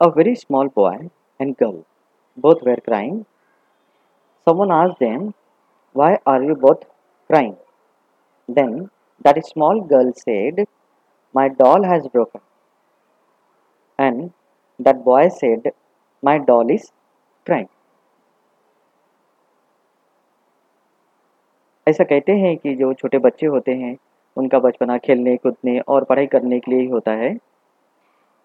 A very small boy and girl both were crying. Someone asked them, Why are you both crying? Then that small girl said, My doll has broken. And that boy said, My doll is crying. ऐसा कहते हैं कि जो छोटे बच्चे होते हैं उनका बचपना खेलने कूदने और पढ़ाई करने के लिए ही होता है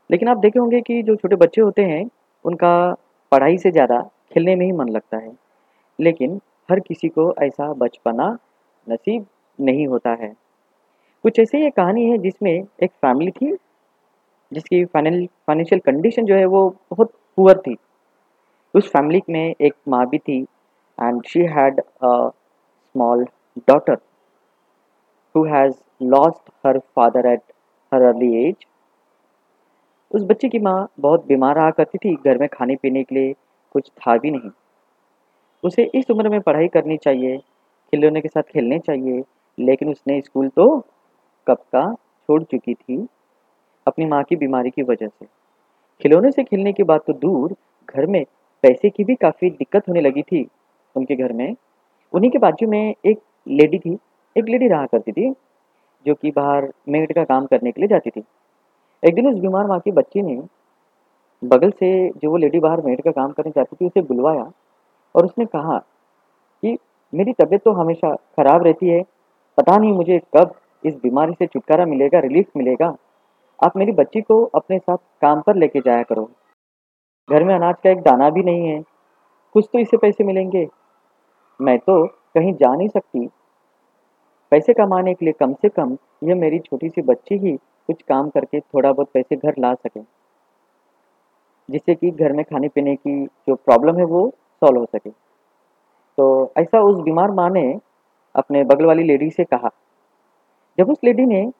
लेकिन आप देखे होंगे कि जो छोटे बच्चे होते हैं, उनका पढ़ाई से ज़्यादा खेलने में ही मन लगता है। लेकिन हर किसी को ऐसा बचपना नसीब नहीं होता है। कुछ ऐसी ये कहानी है जिसमें एक फैमिली थी, जिसकी फाइनेंशियल कंडीशन जो है वो बहुत पुअर थी। उस फैमिली में एक माँ भी थी and she had a small daughter who has lost her father at her early age उस बच्चे की माँ बहुत बीमार रहा करती थी, घर में खाने पीने के लिए कुछ था भी नहीं। उसे इस उम्र में पढ़ाई करनी चाहिए, खिलौने के साथ खेलने चाहिए, लेकिन उसने स्कूल तो कब का छोड़ चुकी थी? अपनी माँ की बीमारी की वजह से। खिलौने से खेलने की बात तो दूर, घर में पैसे की भी काफ़ी दिक्कत होने लगी थी उनके घर में। उन्हीं के बाजू में एक लेडी थी, एक लेडी रहा करती थी, जो कि बाहर मेड का काम करने के लिए जाती थी। एक दिन उस बीमार माँ की बच्ची ने बगल से जो वो लेडी बाहर मेड का काम करने जाती थी, उसे बुलवाया और उसने कहा कि मेरी तबीयत तो हमेशा ख़राब रहती है, पता नहीं मुझे कब इस बीमारी से छुटकारा मिलेगा, रिलीफ मिलेगा। आप मेरी बच्ची को अपने साथ काम पर लेके जाया करो। घर में अनाज का एक दाना भी नहीं है, कुछ तो इससे पैसे मिलेंगे। मैं तो कहीं जा नहीं सकती। पैसे कमाने के लिए कम से कम यह मेरी छोटी सी बच्ची ही कुछ काम करके थोड़ा बहुत पैसे घर ला सके। जिससे कि घर में खाने पीने की जो प्रॉब्लम है वो सॉल्व हो सके। तो ऐसा उस बीमार माँ ने अपने बगल वाली लेडी से कहा। जब उस लेडी ने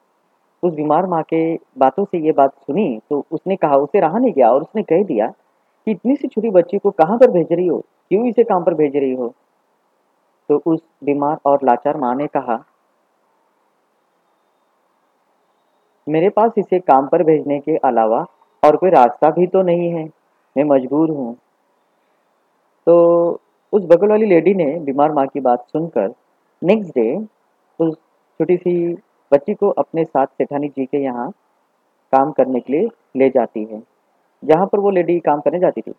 उस बीमार माँ के बातों से ये बात सुनी तो उसने कहा, उसे रहा नहीं गया और उसने कह दिया कि इतनी सी छोटी बच्ची को कहाँ पर भेज रही हो? क्यों इसे काम पर भेज रही हो? तो उस बीमार और लाचार माँ ने कहा मेरे पास इसे काम पर भेजने के अलावा और कोई रास्ता भी तो नहीं है। मैं मजबूर हूँ। तो उस बगल वाली लेडी ने बीमार माँ की बात सुनकर नेक्स्ट डे उस छोटी सी बच्ची को अपने साथ सेठानी जी के यहाँ काम करने के लिए ले जाती है। जहाँ पर वो लेडी काम करने जाती थी।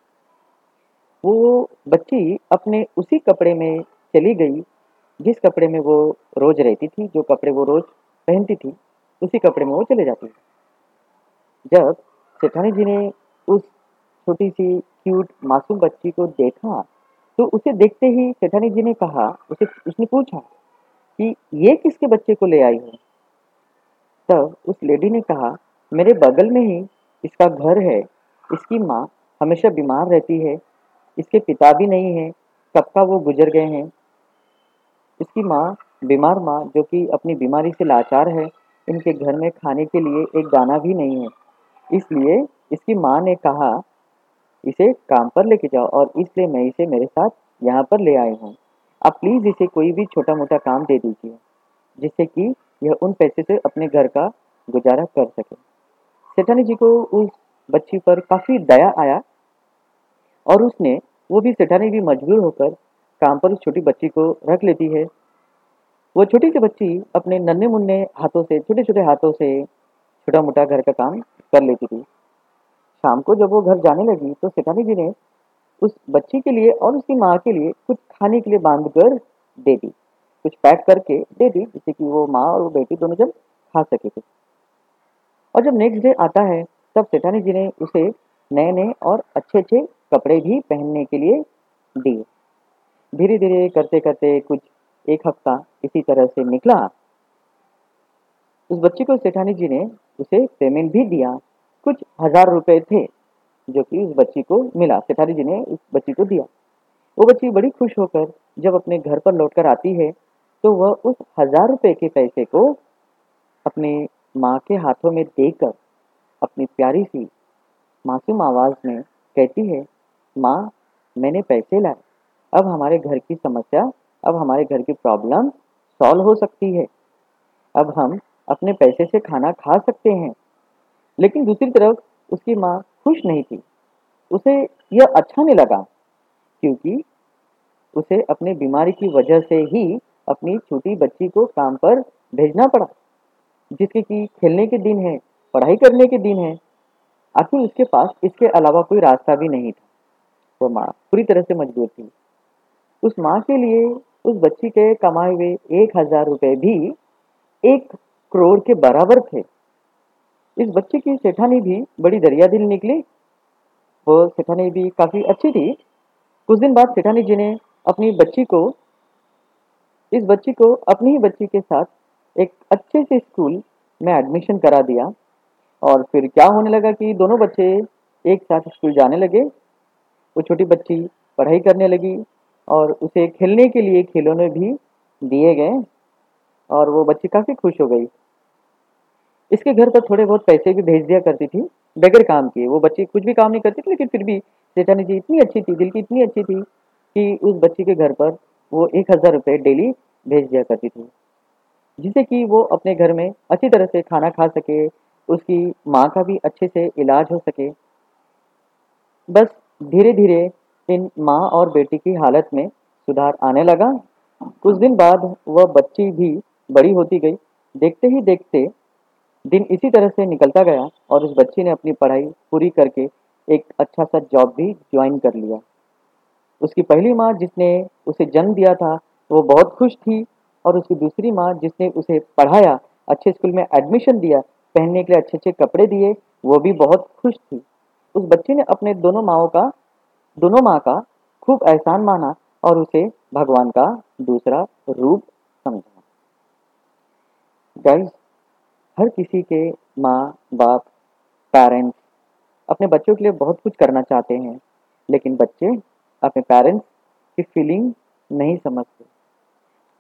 वो बच्ची अपने उसी कपड़े में चली गई, जिस कपड़े में वो रोज़ रहती थी, जो कपड़े वो रोज़ पहनती थी। उसी कपड़े में वो चले जाती है। जब सेठानी जी ने उस छोटी सी क्यूट मासूम बच्ची को देखा तो उसे देखते ही सेठानी जी ने कहा, उसे, उसने पूछा कि ये किसके बच्चे को ले आई हो? तब उस लेडी ने कहा, मेरे बगल में ही इसका घर है। इसकी माँ हमेशा बीमार रहती है। इसके पिता भी नहीं है। कब का वो गुजर गए हैं? इसकी माँ, बीमार माँ, जो कि अपनी बीमारी से लाचार है इनके घर में खाने के लिए एक दाना भी नहीं है। इसलिए इसकी माँ ने कहा, इसे काम पर लेके जाओ और इसलिए मैं इसे मेरे साथ यहाँ पर ले आई हूँ। आप प्लीज़ इसे कोई भी छोटा मोटा काम दे दीजिए, जिससे कि यह उन पैसे से अपने घर का गुजारा कर सके। सेठानी जी को उस बच्ची पर काफ़ी दया आया और उसने, वो भी सेठानी भी मजबूर होकर काम पर उस छोटी बच्ची को रख लेती है। वो छोटी सी बच्ची अपने नन्हे मुन्ने हाथों से छोटे छोटे हाथों से छोटा मोटा घर का काम कर लेती थी। शाम को जब वो घर जाने लगी तो सेठानी जी ने उस बच्ची के लिए और उसकी माँ के लिए कुछ खाने के लिए बाँध कर दे दी। कुछ पैक करके दे दी, जिससे कि वो माँ और वो बेटी दोनों जब खा सके थे। और जब नेक्स्ट डे आता है, तब सेठानी जी ने उसे नए नए और अच्छे अच्छे कपड़े भी पहनने के लिए दिए। धीरे धीरे करते करते कुछ एक हफ़्ता इसी तरह से निकला। उस बच्ची को सेठानी जी ने उसे पेमेंट भी दिया। कुछ हज़ार रुपए थे जो कि उस बच्ची को मिला। सेठानी जी ने उस बच्ची को दिया। वो बच्ची बड़ी खुश होकर जब अपने घर पर लौट कर आती है तो वह उस हज़ार रुपए के पैसे को अपनी माँ के हाथों में देकर अपनी प्यारी सी मासूम आवाज़ में कहती है, माँ, मैंने पैसे लाए। अब हमारे घर की समस्या अब हमारे घर की प्रॉब्लम सॉल्व हो सकती है। अब हम अपने पैसे से खाना खा सकते हैं। लेकिन दूसरी तरफ़ उसकी माँ खुश नहीं थी। उसे यह अच्छा नहीं लगा, क्योंकि उसे अपने बीमारी की वजह से ही अपनी छोटी बच्ची को काम पर भेजना पड़ा, जिसके कि खेलने के दिन है, पढ़ाई करने के दिन है। आखिर उसके पास इसके अलावा कोई रास्ता भी नहीं था। वो माँ पूरी तरह से मजबूर थी। उस माँ के लिए, उस बच्ची के कमाए हुए एक हज़ार रुपये भी एक करोड़ के बराबर थे। इस बच्चे की सेठानी भी बड़ी दरिया दिल निकली। वो सेठानी भी काफ़ी अच्छी थी। कुछ दिन बाद सेठानी जी ने अपनी बच्ची को, इस बच्ची को अपनी ही बच्ची के साथ एक अच्छे से स्कूल में एडमिशन करा दिया और फिर क्या होने लगा कि दोनों बच्चे एक साथ स्कूल जाने लगे। वो छोटी बच्ची पढ़ाई करने लगी। और उसे खेलने के लिए खिलौने भी दिए गए और वो बच्ची काफ़ी खुश हो गई। इसके घर पर थोड़े बहुत पैसे भी भेज दिया करती थी, बगैर काम किए वो बच्ची कुछ भी काम नहीं करती थी, लेकिन फिर भी जेठानी जी इतनी अच्छी थी, दिल की इतनी अच्छी थी कि उस बच्ची के घर पर वो एक हज़ार रुपये डेली भेज दिया करती थी, जिससे कि वो अपने घर में अच्छी तरह से खाना खा सके, उसकी माँ का भी अच्छे से इलाज हो सके। बस धीरे धीरे इन माँ और बेटी की हालत में सुधार आने लगा। कुछ दिन बाद वह बच्ची भी बड़ी होती गई। देखते ही देखते दिन इसी तरह से निकलता गया और उस बच्ची ने अपनी पढ़ाई पूरी करके एक अच्छा सा जॉब भी ज्वाइन कर लिया। उसकी पहली माँ जिसने उसे जन्म दिया था, वो बहुत खुश थी और उसकी दूसरी माँ जिसने उसे पढ़ाया, अच्छे स्कूल में एडमिशन दिया, पहनने के लिए अच्छे अच्छे कपड़े दिए, वो भी बहुत खुश थी। उस बच्चे ने अपने दोनों माओ का दोनों माँ का खूब एहसान माना और उसे भगवान का दूसरा रूप समझा। गाइस हर किसी के माँ, बाप पेरेंट्स अपने बच्चों के लिए बहुत कुछ करना चाहते हैं, लेकिन बच्चे अपने पेरेंट्स की फीलिंग नहीं समझते।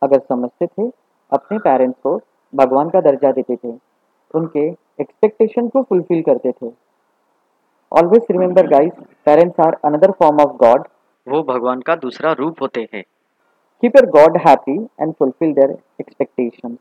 अगर समझते थे, अपने पेरेंट्स को भगवान का दर्जा देते थे, उनके एक्सपेक्टेशन को फुलफिल करते थे। Always remember guys parents are another form of God वो भगवान का दूसरा रूप होते हैं। Keep your God happy and fulfil their expectations